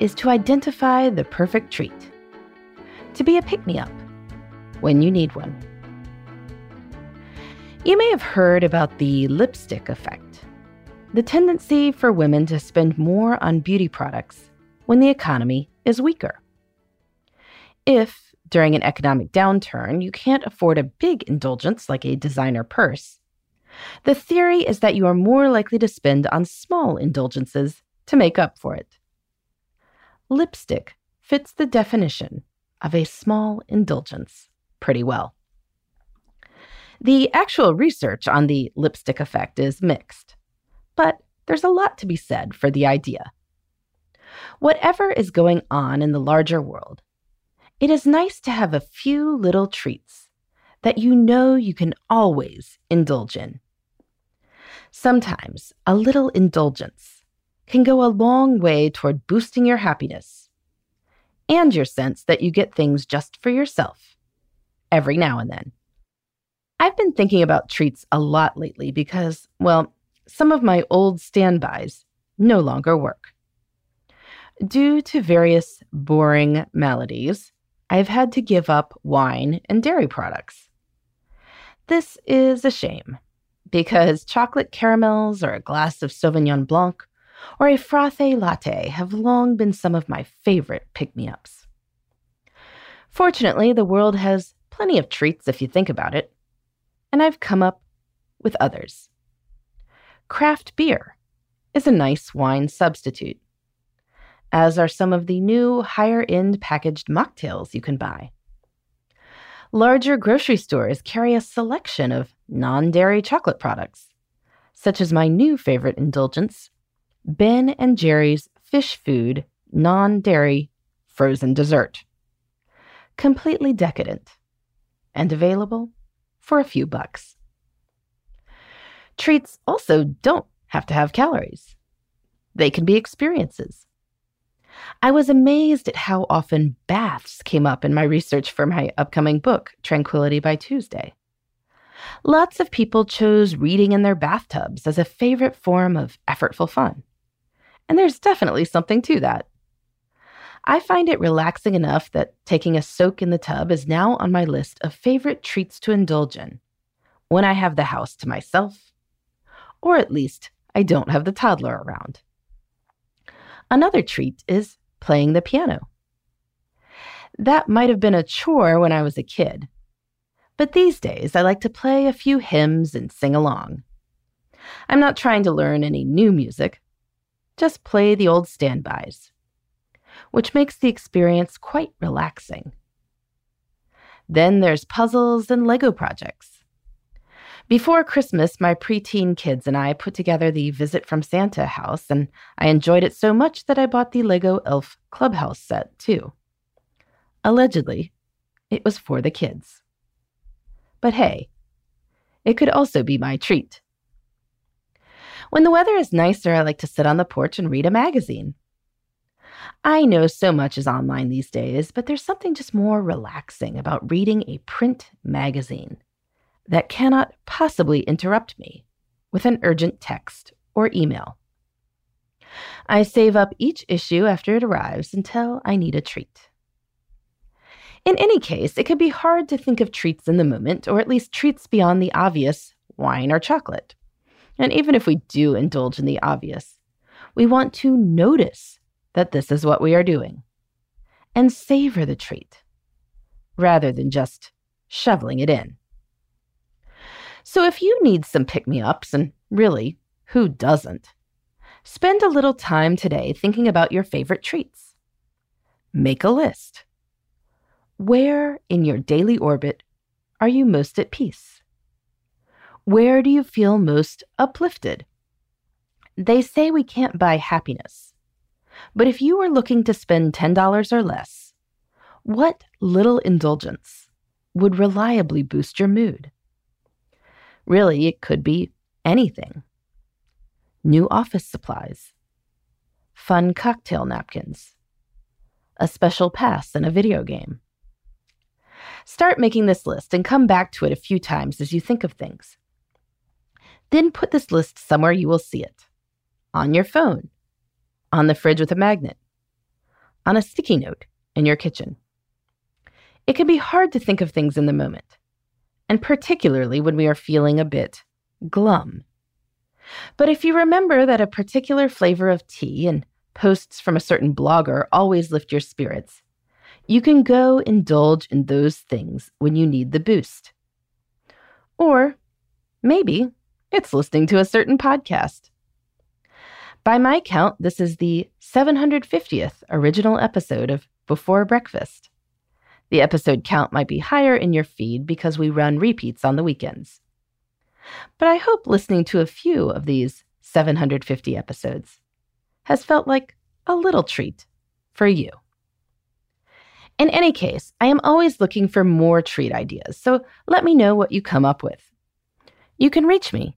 is to identify the perfect treat, to be a pick me up when you need one. You may have heard about the lipstick effect, the tendency for women to spend more on beauty products when the economy is weaker. If, during an economic downturn, you can't afford a big indulgence like a designer purse, the theory is that you are more likely to spend on small indulgences to make up for it. Lipstick fits the definition of a small indulgence pretty well. The actual research on the lipstick effect is mixed, but there's a lot to be said for the idea. Whatever is going on in the larger world, it is nice to have a few little treats that you know you can always indulge in. Sometimes a little indulgence can go a long way toward boosting your happiness and your sense that you get things just for yourself every now and then. I've been thinking about treats a lot lately because, well, some of my old standbys no longer work. Due to various boring maladies, I've had to give up wine and dairy products. This is a shame because chocolate caramels or a glass of Sauvignon Blanc or a frothe latte have long been some of my favorite pick me ups. Fortunately, the world has plenty of treats if you think about it and I've come up with others. Craft beer is a nice wine substitute, as are some of the new higher end packaged mocktails you can buy. Larger grocery stores carry a selection of non dairy chocolate products, such as my new favorite indulgence, Ben and Jerry's Fish Food Non Dairy Frozen Dessert. Completely decadent and available for a few bucks. Treats also don't have to have calories, they can be experiences. I was amazed at how often baths came up in my research for my upcoming book, Tranquility by Tuesday. Lots of people chose reading in their bathtubs as a favorite form of effortful fun. And there's definitely something to that. I find it relaxing enough that taking a soak in the tub is now on my list of favorite treats to indulge in when I have the house to myself, or at least I don't have the toddler around. Another treat is playing the piano. That might have been a chore when I was a kid, but these days I like to play a few hymns and sing along. I'm not trying to learn any new music, just play the old standbys which makes the experience quite relaxing. Then there's puzzles and Lego projects. Before Christmas, my preteen kids and I put together the Visit from Santa house, and I enjoyed it so much that I bought the Lego Elf Clubhouse set too. Allegedly, it was for the kids. But hey, it could also be my treat. When the weather is nicer, I like to sit on the porch and read a magazine. I know so much is online these days, but there's something just more relaxing about reading a print magazine that cannot possibly interrupt me with an urgent text or email. I save up each issue after it arrives until I need a treat. In any case, it can be hard to think of treats in the moment, or at least treats beyond the obvious wine or chocolate. And even if we do indulge in the obvious, we want to notice that this is what we are doing and savor the treat rather than just shoveling it in. So if you need some pick me ups, and really, who doesn't? Spend a little time today thinking about your favorite treats. Make a list. Where in your daily orbit are you most at peace? Where do you feel most uplifted? They say we can't buy happiness. But if you were looking to spend $10 or less, what little indulgence would reliably boost your mood? Really, it could be anything new office supplies, fun cocktail napkins, a special pass in a video game. Start making this list and come back to it a few times as you think of things. Then put this list somewhere you will see it on your phone, on the fridge with a magnet, on a sticky note in your kitchen. It can be hard to think of things in the moment, and particularly when we are feeling a bit glum. But if you remember that a particular flavor of tea and posts from a certain blogger always lift your spirits, you can go indulge in those things when you need the boost. Or maybe it's listening to a certain podcast. By my count, this is the 750th original episode of Before Breakfast. The episode count might be higher in your feed because we run repeats on the weekends. But I hope listening to a few of these 750 episodes has felt like a little treat for you. In any case, I am always looking for more treat ideas, so let me know what you come up with. You can reach me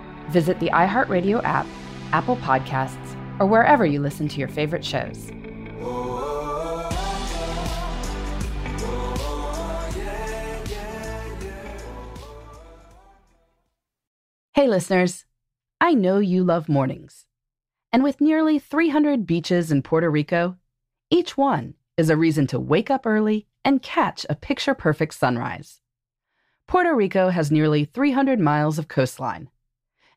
visit the iHeartRadio app, Apple Podcasts, or wherever you listen to your favorite shows. Hey, listeners. I know you love mornings. And with nearly 300 beaches in Puerto Rico, each one is a reason to wake up early and catch a picture perfect sunrise. Puerto Rico has nearly 300 miles of coastline,